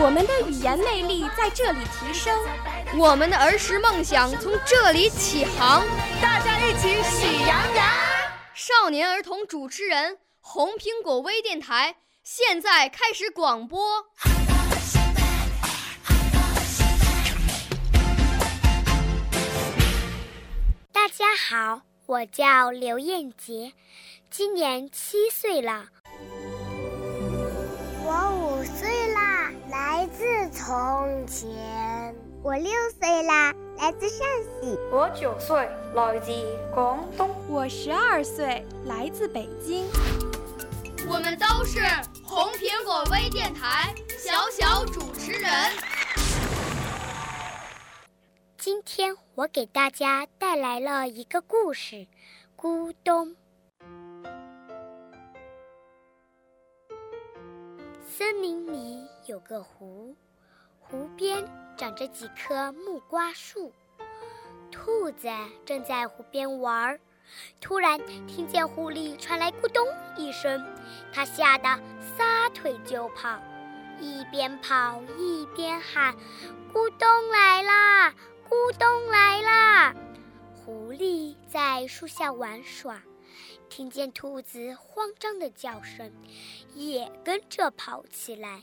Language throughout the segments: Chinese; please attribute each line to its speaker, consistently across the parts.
Speaker 1: 我们的语言魅力在这里提升，
Speaker 2: 我们的儿时梦想从这里起航。
Speaker 3: 大家一起喜羊羊。
Speaker 2: 少年儿童主持人，红苹果微电台。现在开始广播。
Speaker 4: 大家好，我叫刘艳杰，今年七岁了。
Speaker 5: 我五岁啦，来自从前。
Speaker 6: 我六岁啦，来自陕西。
Speaker 7: 我九岁，来自广东。
Speaker 1: 我十二岁，来自北京。
Speaker 2: 我们都是红苹果微电台小小主持人。
Speaker 4: 今天我给大家带来了一个故事，《咕咚》。森林里有个湖，湖边长着几棵木瓜树，兔子正在湖边玩儿。突然听见湖里传来咕咚一声，它吓得撒腿就跑，一边跑一边喊：“咕咚来啦！咕咚来啦！”狐狸在树下玩耍，听见兔子慌张的叫声，也跟着跑起来，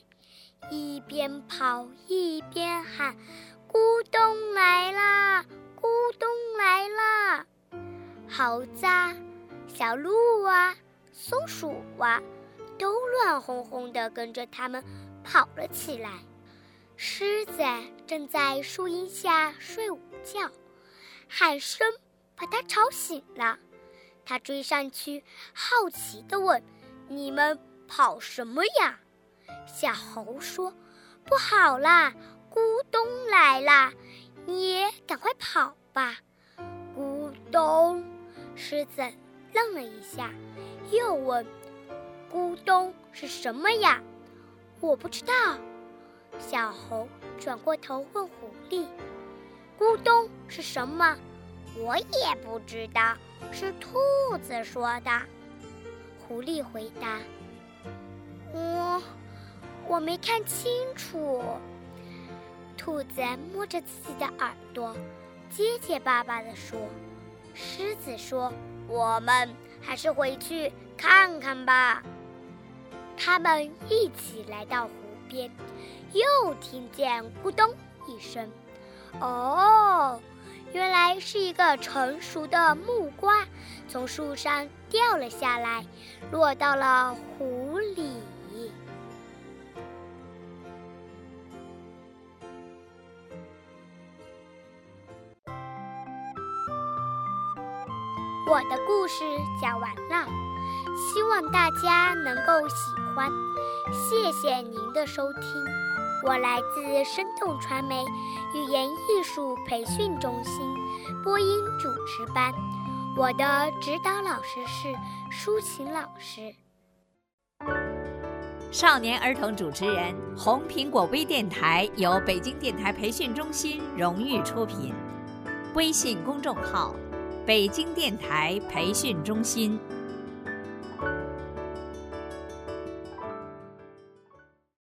Speaker 4: 一边跑一边喊：“咕咚来啦！咕咚来啦！”猴子、小鹿啊、松鼠啊，都乱哄哄地跟着他们跑了起来。狮子正在树荫下睡午觉，喊声把它吵醒了。它追上去，好奇地问：“你们跑什么呀？”小猴说：“不好啦，咕咚来啦！你也赶快跑吧。”咕咚。狮子愣了一下，又问：“咕咚是什么呀？”“我不知道。”小猴转过头问狐狸：“咕咚是什么？”“我也不知道，是兔子说的。”狐狸回答：“我我没看清楚。”兔子摸着自己的耳朵，结结巴巴地说。狮子说：“我们还是回去看看吧。”他们一起来到湖边，又听见“咕咚”一声。哦，原来是一个成熟的木瓜从树上掉了下来，落到了湖里。我的故事讲完了，希望大家能够喜欢。谢谢您的收听，我来自生动传媒语言艺术培训中心播音主持班，我的指导老师是舒琴老师。
Speaker 8: 少年儿童主持人，红苹果微电台由北京电台培训中心荣誉出品，微信公众号。北京电台培训中心。